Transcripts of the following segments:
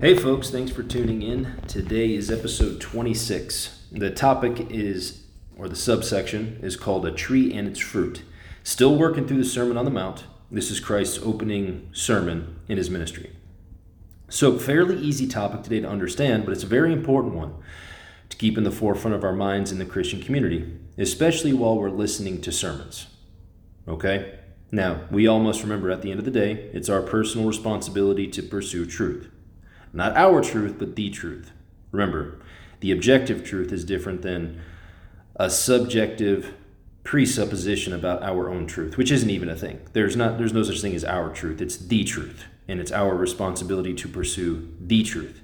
Hey, folks, thanks for tuning in. Today is episode 26. The topic is, or the subsection, is called A Tree and Its Fruit. Still working through the Sermon on the Mount. This is Christ's opening sermon in his ministry. So, fairly easy topic today to understand, but it's a very important one to keep in the forefront of our minds in the Christian community, especially while we're listening to sermons. Okay? Now, we all must remember at the end of the day, it's our personal responsibility to pursue truth. Not our truth, but the truth. Remember, the objective truth is different than a subjective presupposition about our own truth, which isn't even a thing. There's not there's no such thing as our truth. It's the truth, and it's our responsibility to pursue the truth.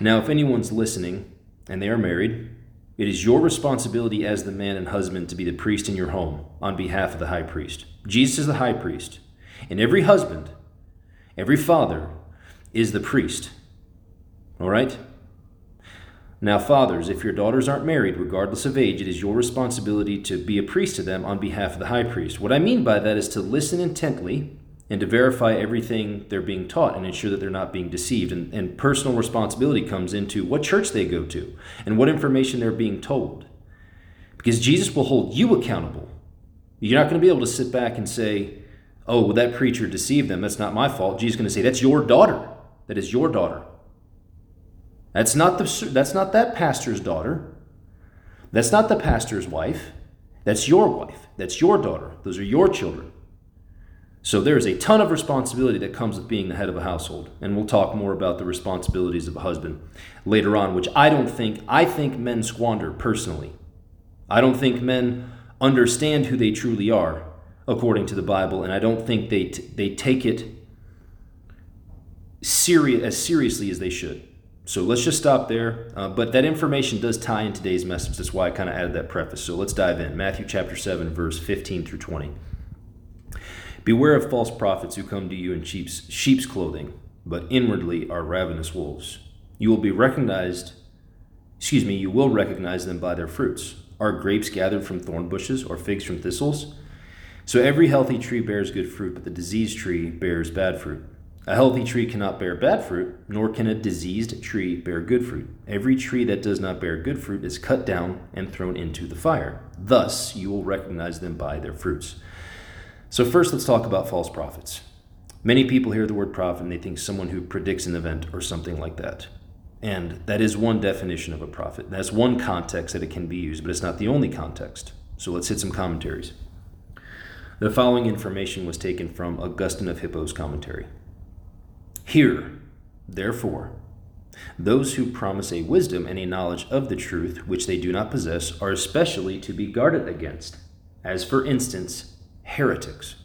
Now, if anyone's listening and they are married, it is your responsibility as the man and husband to be the priest in your home on behalf of the high priest. Jesus is the high priest, and every husband, every father is the priest. All right? Now, fathers, if your daughters aren't married, regardless of age, it is your responsibility to be a priest to them on behalf of the high priest. What I mean by that is to listen intently and to verify everything they're being taught and ensure that they're not being deceived. And, and personal responsibility comes into what church they go to and what information they're being told. Because Jesus will hold you accountable. You're not going to be able to sit back and say, oh, well, that preacher deceived them. That's not my fault. Jesus is going to say, that's your daughter. That is your daughter. That's not, the, that's not that pastor's daughter. That's not the pastor's wife. That's your wife. That's your daughter. Those are your children. So there is a ton of responsibility that comes with being the head of a household. And we'll talk more about the responsibilities of a husband later on, which I don't think, I think men squander personally. I don't think men understand who they truly are according to the Bible, and I don't think they, t- they take it seri- as seriously as they should. So let's just stop there. Uh, but that information does tie in today's message. That's why I kind of added that preface. So let's dive in. Matthew chapter 7, verse 15 through 20. Beware of false prophets who come to you in sheep's, sheep's clothing, but inwardly are ravenous wolves. You will be recognized, excuse me, you will recognize them by their fruits. Are grapes gathered from thorn bushes or figs from thistles? So every healthy tree bears good fruit, but the diseased tree bears bad fruit. A healthy tree cannot bear bad fruit, nor can a diseased tree bear good fruit. Every tree that does not bear good fruit is cut down and thrown into the fire. Thus, you will recognize them by their fruits. So, first, let's talk about false prophets. Many people hear the word prophet and they think someone who predicts an event or something like that. And that is one definition of a prophet. That's one context that it can be used, but it's not the only context. So, let's hit some commentaries. The following information was taken from Augustine of Hippo's commentary. Here, therefore, those who promise a wisdom and a knowledge of the truth which they do not possess are especially to be guarded against, as for instance, heretics.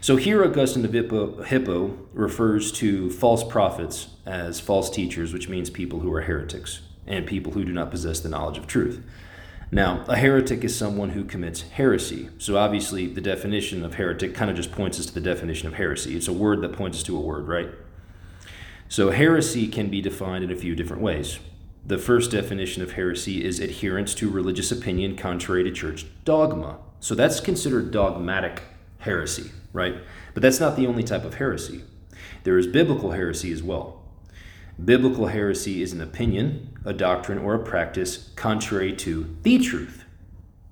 So here, Augustine of Hippo, Hippo refers to false prophets as false teachers, which means people who are heretics and people who do not possess the knowledge of truth. Now, a heretic is someone who commits heresy. So obviously, the definition of heretic kind of just points us to the definition of heresy. It's a word that points us to a word, right? So heresy can be defined in a few different ways. The first definition of heresy is adherence to religious opinion contrary to church dogma. So that's considered dogmatic heresy, right? But that's not the only type of heresy. There is biblical heresy as well. Biblical heresy is an opinion, a doctrine, or a practice contrary to the truth.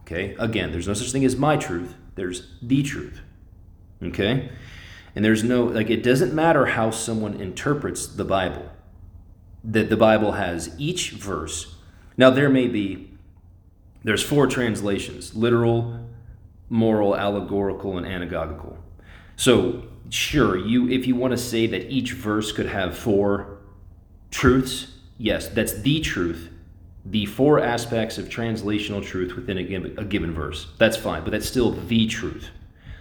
Okay? Again, there's no such thing as my truth, there's the truth. Okay? And there's no, like, it doesn't matter how someone interprets the Bible, that the Bible has each verse. Now, there may be, there's four translations literal, moral, allegorical, and anagogical. So, sure, you if you want to say that each verse could have four Truths, yes, that's the truth. The four aspects of translational truth within a given, a given verse. That's fine, but that's still the truth.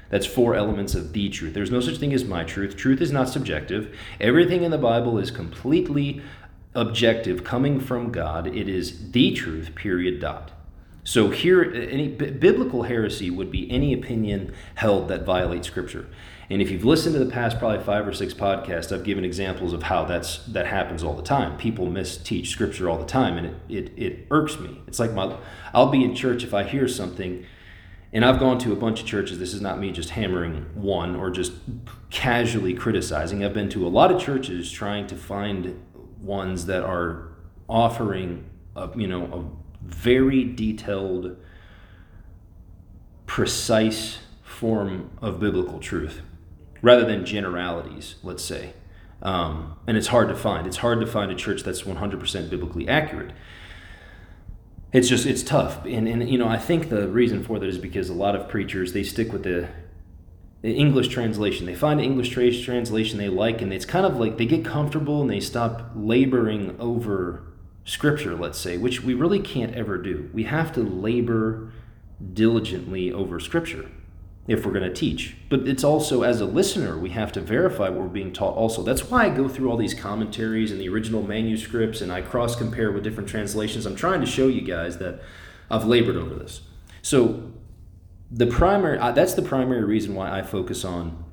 That's four elements of the truth. There's no such thing as my truth. Truth is not subjective. Everything in the Bible is completely objective, coming from God. It is the truth, period, dot. So here, any biblical heresy would be any opinion held that violates Scripture. And if you've listened to the past probably five or six podcasts, I've given examples of how that's that happens all the time. People misteach scripture all the time, and it, it, it irks me. It's like my I'll be in church if I hear something, and I've gone to a bunch of churches. This is not me just hammering one or just casually criticizing. I've been to a lot of churches trying to find ones that are offering a, you know a very detailed precise form of biblical truth rather than generalities let's say. Um, and it's hard to find. It's hard to find a church that's 100% biblically accurate. It's just it's tough. And, and you know i think the reason for that is because a lot of preachers they stick with the, the english translation. They find an english translation they like and it's kind of like they get comfortable and they stop laboring over scripture let's say which we really can't ever do. We have to labor diligently over scripture if we're going to teach. But it's also, as a listener, we have to verify what we're being taught also. That's why I go through all these commentaries and the original manuscripts and I cross compare with different translations. I'm trying to show you guys that I've labored over this. So, the primary, that's the primary reason why I focus on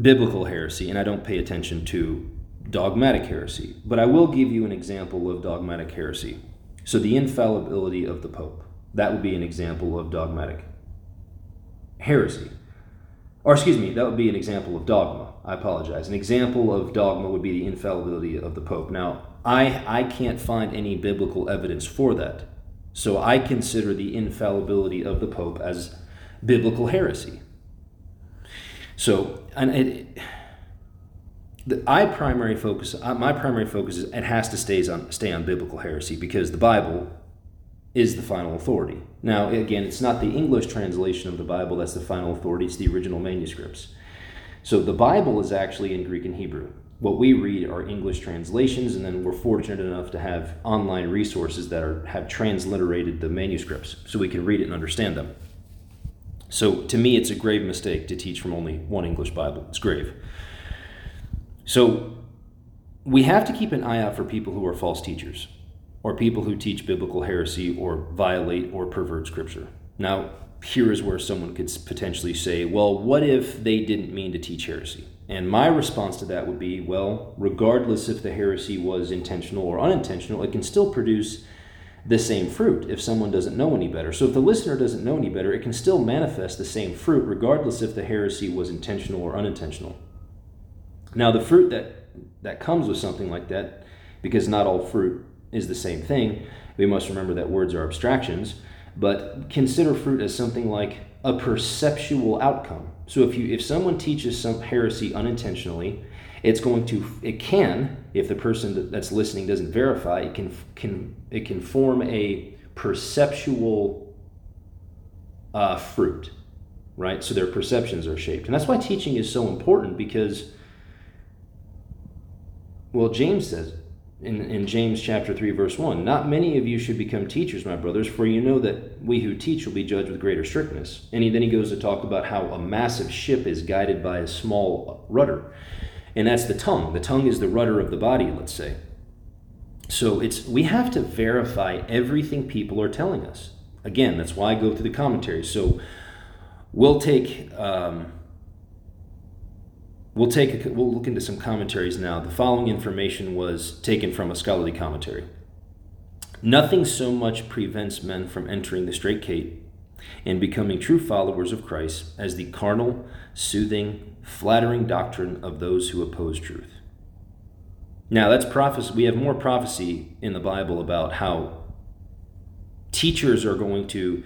biblical heresy and I don't pay attention to dogmatic heresy. But I will give you an example of dogmatic heresy. So, the infallibility of the Pope. That would be an example of dogmatic heresy. Or, excuse me, that would be an example of dogma. I apologize. An example of dogma would be the infallibility of the Pope. Now, I, I can't find any biblical evidence for that. So I consider the infallibility of the Pope as biblical heresy. So, and it, I primary focus, uh, my primary focus is it has to stay on, stay on biblical heresy because the Bible is the final authority. Now, again, it's not the English translation of the Bible that's the final authority, it's the original manuscripts. So the Bible is actually in Greek and Hebrew. What we read are English translations, and then we're fortunate enough to have online resources that are, have transliterated the manuscripts so we can read it and understand them. So to me, it's a grave mistake to teach from only one English Bible. It's grave. So we have to keep an eye out for people who are false teachers or people who teach biblical heresy or violate or pervert scripture. Now, here is where someone could potentially say, well, what if they didn't mean to teach heresy? And my response to that would be, well, regardless if the heresy was intentional or unintentional, it can still produce the same fruit if someone doesn't know any better. So if the listener doesn't know any better, it can still manifest the same fruit regardless if the heresy was intentional or unintentional. Now, the fruit that that comes with something like that, because not all fruit is the same thing. We must remember that words are abstractions, but consider fruit as something like a perceptual outcome. So if you if someone teaches some heresy unintentionally, it's going to it can if the person that's listening doesn't verify it can can it can form a perceptual uh, fruit, right? So their perceptions are shaped, and that's why teaching is so important because, well, James says in, in James chapter 3, verse 1. Not many of you should become teachers, my brothers, for you know that we who teach will be judged with greater strictness. And he, then he goes to talk about how a massive ship is guided by a small rudder. And that's the tongue. The tongue is the rudder of the body, let's say. So it's we have to verify everything people are telling us. Again, that's why I go through the commentaries. So we'll take um, We'll take a, we'll look into some commentaries now. The following information was taken from a scholarly commentary. Nothing so much prevents men from entering the straight gate and becoming true followers of Christ as the carnal, soothing, flattering doctrine of those who oppose truth. Now, that's prophecy. We have more prophecy in the Bible about how teachers are going to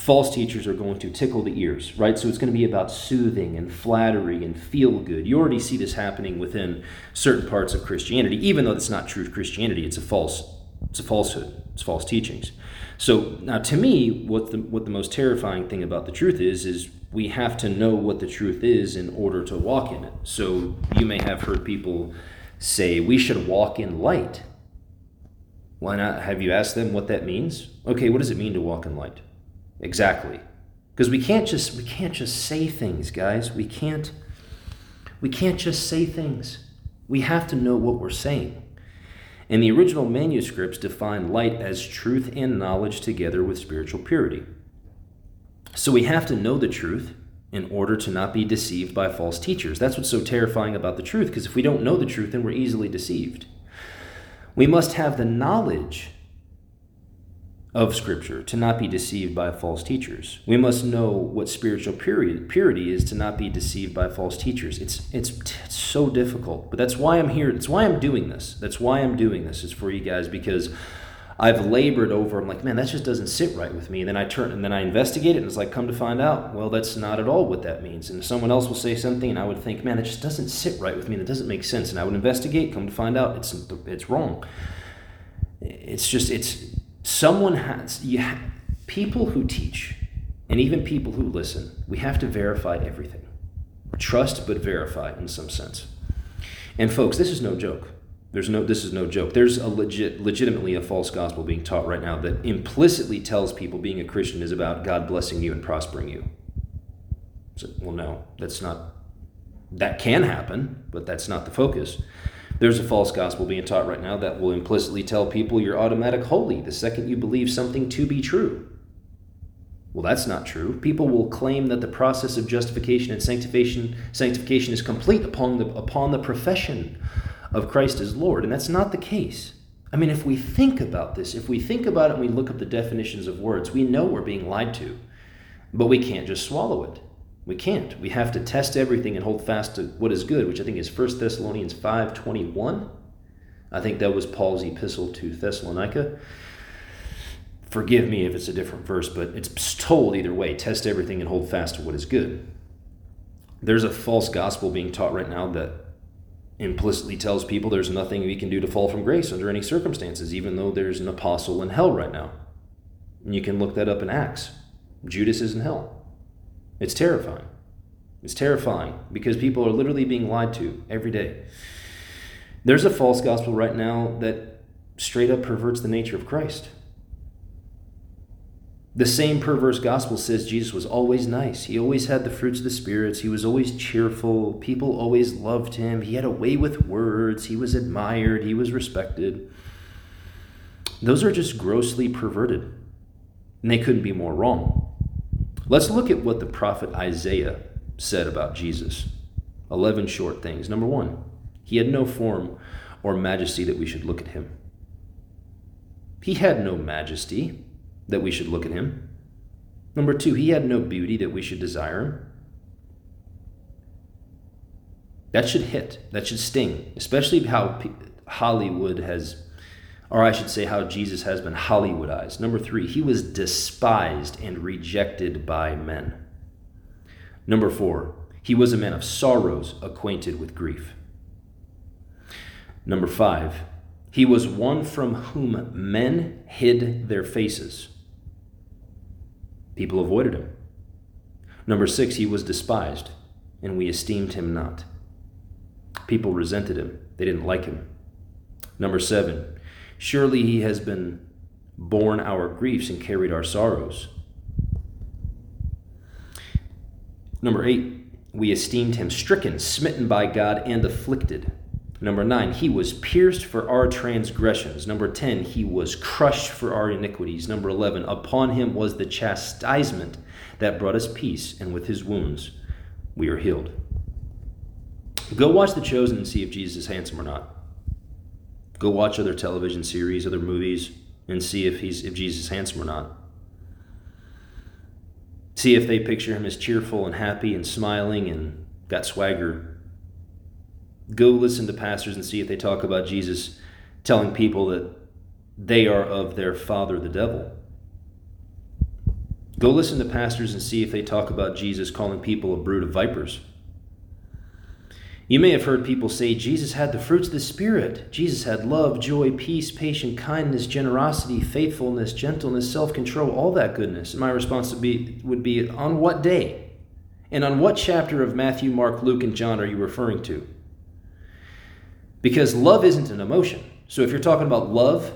false teachers are going to tickle the ears, right? So it's going to be about soothing and flattery and feel good. You already see this happening within certain parts of Christianity, even though it's not true Christianity. It's a false, it's a falsehood. It's false teachings. So now, to me, what the what the most terrifying thing about the truth is is we have to know what the truth is in order to walk in it. So you may have heard people say we should walk in light. Why not? Have you asked them what that means? Okay, what does it mean to walk in light? Exactly. Because we can't just we can't just say things, guys. We can't we can't just say things. We have to know what we're saying. And the original manuscripts define light as truth and knowledge together with spiritual purity. So we have to know the truth in order to not be deceived by false teachers. That's what's so terrifying about the truth, because if we don't know the truth, then we're easily deceived. We must have the knowledge of Scripture to not be deceived by false teachers. We must know what spiritual purity, is to not be deceived by false teachers. It's, it's, it's so difficult, but that's why I'm here. That's why I'm doing this. That's why I'm doing this is for you guys because I've labored over. I'm like, man, that just doesn't sit right with me. And then I turn and then I investigate it, and it's like, come to find out, well, that's not at all what that means. And someone else will say something, and I would think, man, it just doesn't sit right with me. That doesn't make sense. And I would investigate, come to find out, it's it's wrong. It's just it's someone has you ha- people who teach, and even people who listen. We have to verify everything. Trust, but verify in some sense. And folks, this is no joke. There's no this is no joke. There's a legit legitimately a false gospel being taught right now that implicitly tells people being a Christian is about God blessing you and prospering you. So, well no, that's not that can happen, but that's not the focus. There's a false gospel being taught right now that will implicitly tell people you're automatic holy the second you believe something to be true. Well, that's not true. People will claim that the process of justification and sanctification sanctification is complete upon the upon the profession of Christ as Lord. And that's not the case. I mean, if we think about this, if we think about it and we look up the definitions of words, we know we're being lied to. But we can't just swallow it. We can't. We have to test everything and hold fast to what is good, which I think is 1 Thessalonians 5:21. I think that was Paul's epistle to Thessalonica. Forgive me if it's a different verse, but it's told either way, test everything and hold fast to what is good. There's a false gospel being taught right now that implicitly tells people there's nothing we can do to fall from grace under any circumstances, even though there's an apostle in hell right now. And you can look that up in Acts. Judas is in hell. It's terrifying. It's terrifying because people are literally being lied to every day. There's a false gospel right now that straight up perverts the nature of Christ. The same perverse gospel says Jesus was always nice. He always had the fruits of the spirits. He was always cheerful. People always loved him. He had a way with words. He was admired. He was respected. Those are just grossly perverted. And they couldn't be more wrong. Let's look at what the prophet Isaiah said about Jesus. 11 short things. Number one, he had no form or majesty that we should look at him. He had no majesty that we should look at him. Number two, he had no beauty that we should desire him. That should hit, that should sting, especially how Hollywood has, or I should say, how Jesus has been Hollywoodized. Number three, he was despised and rejected by men. Number four, he was a man of sorrows, acquainted with grief. Number five, he was one from whom men hid their faces. People avoided him. Number six, he was despised, and we esteemed him not. People resented him, they didn't like him. Number seven, surely he has been borne our griefs and carried our sorrows. Number eight, we esteemed him stricken, smitten by God, and afflicted. Number nine, he was pierced for our transgressions. Number 10, he was crushed for our iniquities. Number 11, upon him was the chastisement that brought us peace, and with his wounds we are healed. Go watch The Chosen and see if Jesus is handsome or not. Go watch other television series, other movies, and see if he's if Jesus is handsome or not. See if they picture him as cheerful and happy and smiling and got swagger Go listen to pastors and see if they talk about Jesus telling people that they are of their father, the devil. Go listen to pastors and see if they talk about Jesus calling people a brood of vipers. You may have heard people say Jesus had the fruits of the Spirit. Jesus had love, joy, peace, patience, kindness, generosity, faithfulness, gentleness, self control, all that goodness. And my response would be, would be on what day? And on what chapter of Matthew, Mark, Luke, and John are you referring to? Because love isn't an emotion. So if you're talking about love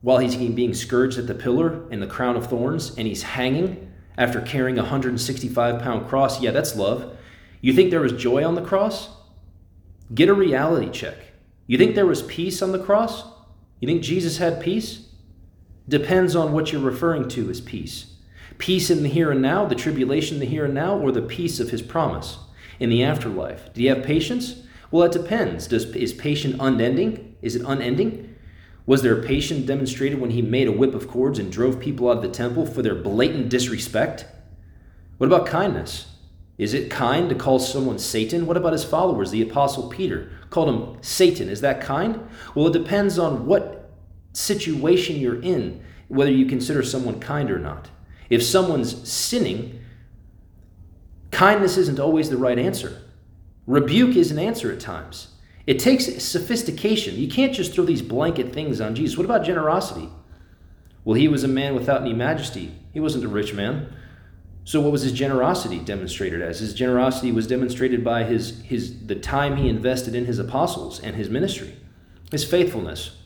while he's being scourged at the pillar and the crown of thorns and he's hanging after carrying a 165 pound cross, yeah, that's love. You think there was joy on the cross? Get a reality check. You think there was peace on the cross? You think Jesus had peace? Depends on what you're referring to as peace. Peace in the here and now, the tribulation in the here and now, or the peace of his promise in the afterlife. Do you have patience? Well, it depends. Does, is patience unending? Is it unending? Was there patience demonstrated when he made a whip of cords and drove people out of the temple for their blatant disrespect? What about kindness? Is it kind to call someone Satan? What about his followers? The Apostle Peter called him Satan. Is that kind? Well, it depends on what situation you're in, whether you consider someone kind or not. If someone's sinning, kindness isn't always the right answer. Rebuke is an answer at times. It takes sophistication. You can't just throw these blanket things on Jesus. What about generosity? Well, he was a man without any majesty. He wasn't a rich man. So what was his generosity demonstrated as? His generosity was demonstrated by his, his the time he invested in his apostles and his ministry. His faithfulness.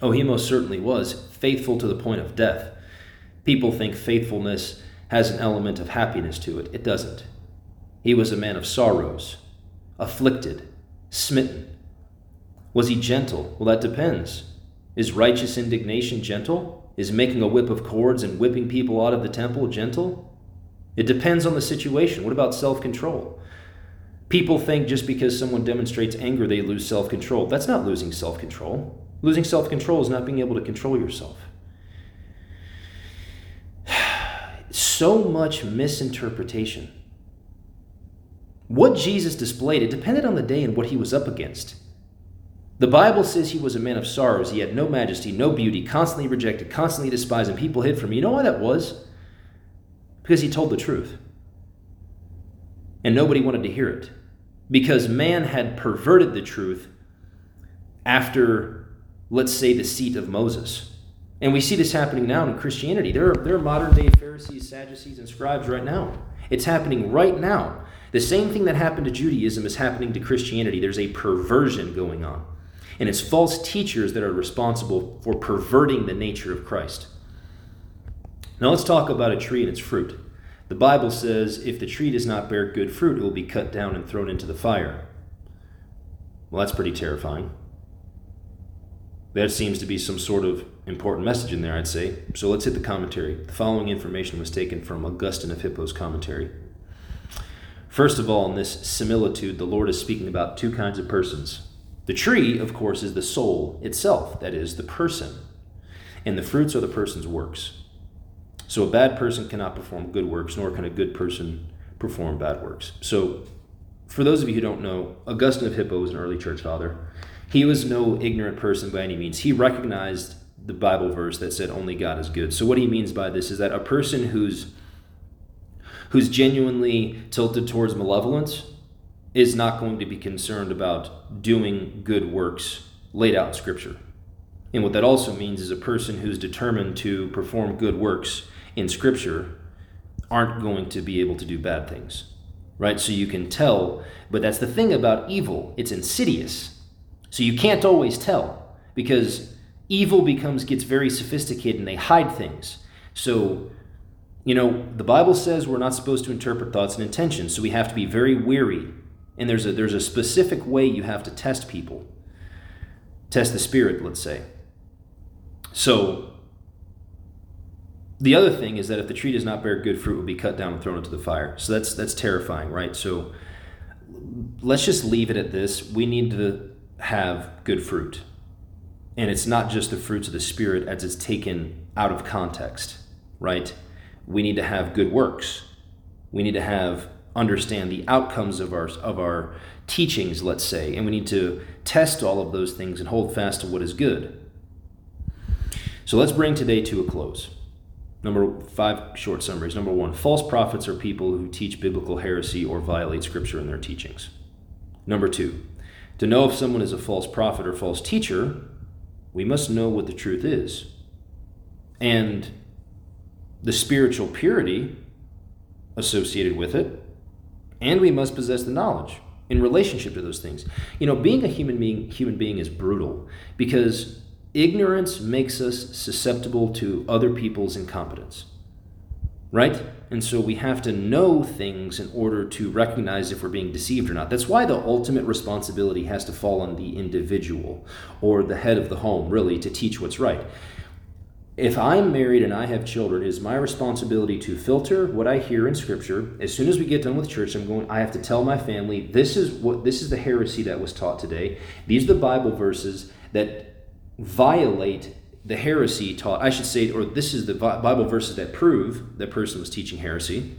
Oh, he most certainly was faithful to the point of death. People think faithfulness has an element of happiness to it. It doesn't. He was a man of sorrows, afflicted, smitten? Was he gentle? Well, that depends. Is righteous indignation gentle? Is making a whip of cords and whipping people out of the temple gentle? It depends on the situation. What about self control? People think just because someone demonstrates anger, they lose self control. That's not losing self control. Losing self control is not being able to control yourself. So much misinterpretation. What Jesus displayed, it depended on the day and what he was up against. The Bible says he was a man of sorrows. He had no majesty, no beauty, constantly rejected, constantly despised, and people hid from him. You know why that was? Because he told the truth. And nobody wanted to hear it. Because man had perverted the truth after, let's say, the seat of Moses. And we see this happening now in Christianity. There are, there are modern day Pharisees, Sadducees, and scribes right now. It's happening right now. The same thing that happened to Judaism is happening to Christianity. There's a perversion going on. And it's false teachers that are responsible for perverting the nature of Christ. Now let's talk about a tree and its fruit. The Bible says if the tree does not bear good fruit, it will be cut down and thrown into the fire. Well, that's pretty terrifying. That seems to be some sort of important message in there, I'd say. So let's hit the commentary. The following information was taken from Augustine of Hippo's commentary. First of all, in this similitude, the Lord is speaking about two kinds of persons. The tree, of course, is the soul itself, that is, the person. And the fruits are the person's works. So a bad person cannot perform good works, nor can a good person perform bad works. So, for those of you who don't know, Augustine of Hippo was an early church father. He was no ignorant person by any means. He recognized the Bible verse that said only God is good. So, what he means by this is that a person who's who's genuinely tilted towards malevolence is not going to be concerned about doing good works laid out in Scripture. And what that also means is a person who's determined to perform good works in Scripture aren't going to be able to do bad things. Right? So you can tell, but that's the thing about evil, it's insidious. So you can't always tell because evil becomes gets very sophisticated and they hide things. So you know, the Bible says we're not supposed to interpret thoughts and intentions, so we have to be very wary. And there's a, there's a specific way you have to test people. Test the spirit, let's say. So, the other thing is that if the tree does not bear good fruit, it will be cut down and thrown into the fire. So that's that's terrifying, right? So let's just leave it at this. We need to have good fruit. And it's not just the fruits of the spirit as it's taken out of context, right? we need to have good works. We need to have understand the outcomes of our of our teachings, let's say, and we need to test all of those things and hold fast to what is good. So let's bring today to a close. Number five short summaries. Number one, false prophets are people who teach biblical heresy or violate scripture in their teachings. Number two, to know if someone is a false prophet or false teacher, we must know what the truth is. And the spiritual purity associated with it, and we must possess the knowledge in relationship to those things. You know, being a human being, human being is brutal because ignorance makes us susceptible to other people's incompetence. Right? And so we have to know things in order to recognize if we're being deceived or not. That's why the ultimate responsibility has to fall on the individual or the head of the home, really, to teach what's right if I'm married and I have children, it is my responsibility to filter what I hear in Scripture. As soon as we get done with church, I'm going. I have to tell my family this is what this is the heresy that was taught today. These are the Bible verses that violate the heresy taught. I should say, or this is the Bible verses that prove that person was teaching heresy.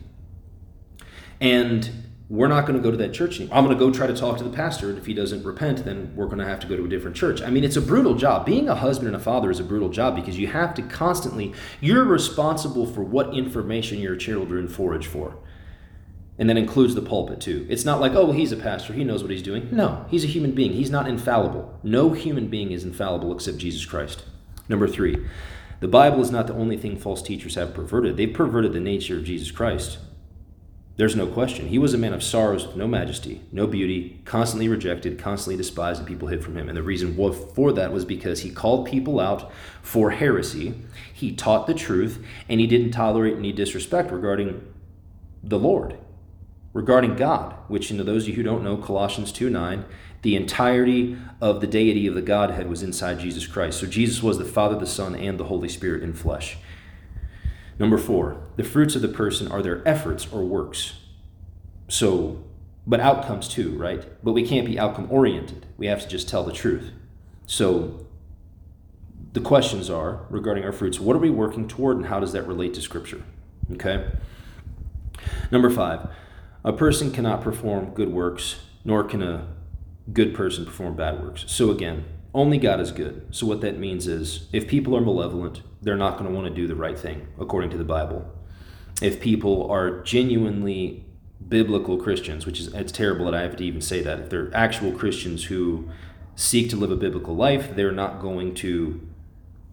And we're not going to go to that church anymore. I'm going to go try to talk to the pastor, and if he doesn't repent, then we're going to have to go to a different church. I mean, it's a brutal job. Being a husband and a father is a brutal job because you have to constantly, you're responsible for what information your children forage for. And that includes the pulpit too. It's not like, oh, well, he's a pastor, he knows what he's doing. No, he's a human being. He's not infallible. No human being is infallible except Jesus Christ. Number three, the Bible is not the only thing false teachers have perverted. They've perverted the nature of Jesus Christ. There's no question. He was a man of sorrows with no majesty, no beauty, constantly rejected, constantly despised, and people hid from him. And the reason for that was because he called people out for heresy, he taught the truth, and he didn't tolerate any disrespect regarding the Lord, regarding God, which, to those of you who don't know, Colossians 2 9, the entirety of the deity of the Godhead was inside Jesus Christ. So Jesus was the Father, the Son, and the Holy Spirit in flesh. Number four, the fruits of the person are their efforts or works. So, but outcomes too, right? But we can't be outcome oriented. We have to just tell the truth. So, the questions are regarding our fruits what are we working toward and how does that relate to Scripture? Okay? Number five, a person cannot perform good works, nor can a good person perform bad works. So, again, only God is good. So, what that means is if people are malevolent, they're not going to want to do the right thing, according to the Bible. If people are genuinely biblical Christians, which is it's terrible that I have to even say that, if they're actual Christians who seek to live a biblical life, they're not going to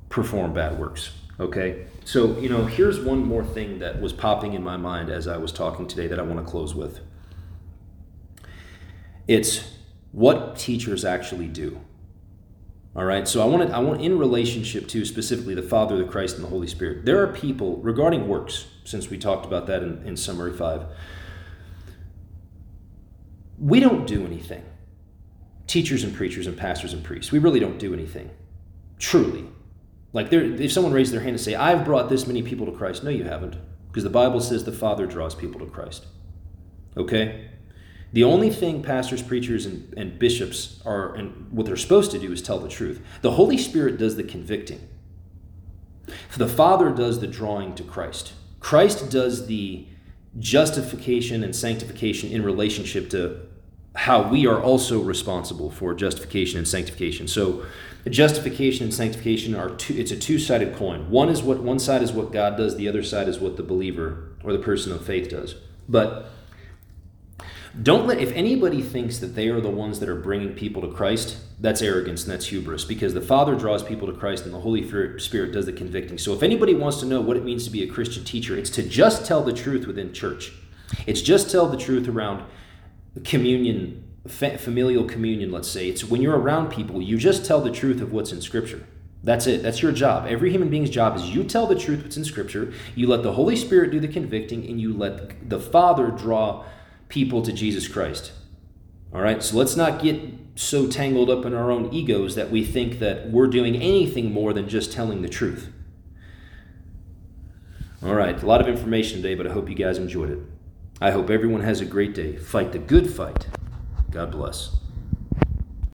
perform bad works. Okay? So, you know, here's one more thing that was popping in my mind as I was talking today that I want to close with. It's what teachers actually do. All right, so I want I want in relationship to specifically the Father, the Christ, and the Holy Spirit. There are people regarding works, since we talked about that in, in summary five. We don't do anything. Teachers and preachers and pastors and priests, we really don't do anything. Truly. Like there, if someone raised their hand and say, I've brought this many people to Christ, no, you haven't. Because the Bible says the Father draws people to Christ. Okay? The only thing pastors, preachers, and, and bishops are, and what they're supposed to do is tell the truth. The Holy Spirit does the convicting. The Father does the drawing to Christ. Christ does the justification and sanctification in relationship to how we are also responsible for justification and sanctification. So, justification and sanctification are two it's a two-sided coin. One is what one side is what God does, the other side is what the believer or the person of faith does. But don't let, if anybody thinks that they are the ones that are bringing people to Christ, that's arrogance and that's hubris because the Father draws people to Christ and the Holy Spirit does the convicting. So if anybody wants to know what it means to be a Christian teacher, it's to just tell the truth within church. It's just tell the truth around communion, familial communion, let's say. It's when you're around people, you just tell the truth of what's in Scripture. That's it. That's your job. Every human being's job is you tell the truth what's in Scripture, you let the Holy Spirit do the convicting, and you let the Father draw people to Jesus Christ. All right, so let's not get so tangled up in our own egos that we think that we're doing anything more than just telling the truth. All right, a lot of information today, but I hope you guys enjoyed it. I hope everyone has a great day. Fight the good fight. God bless.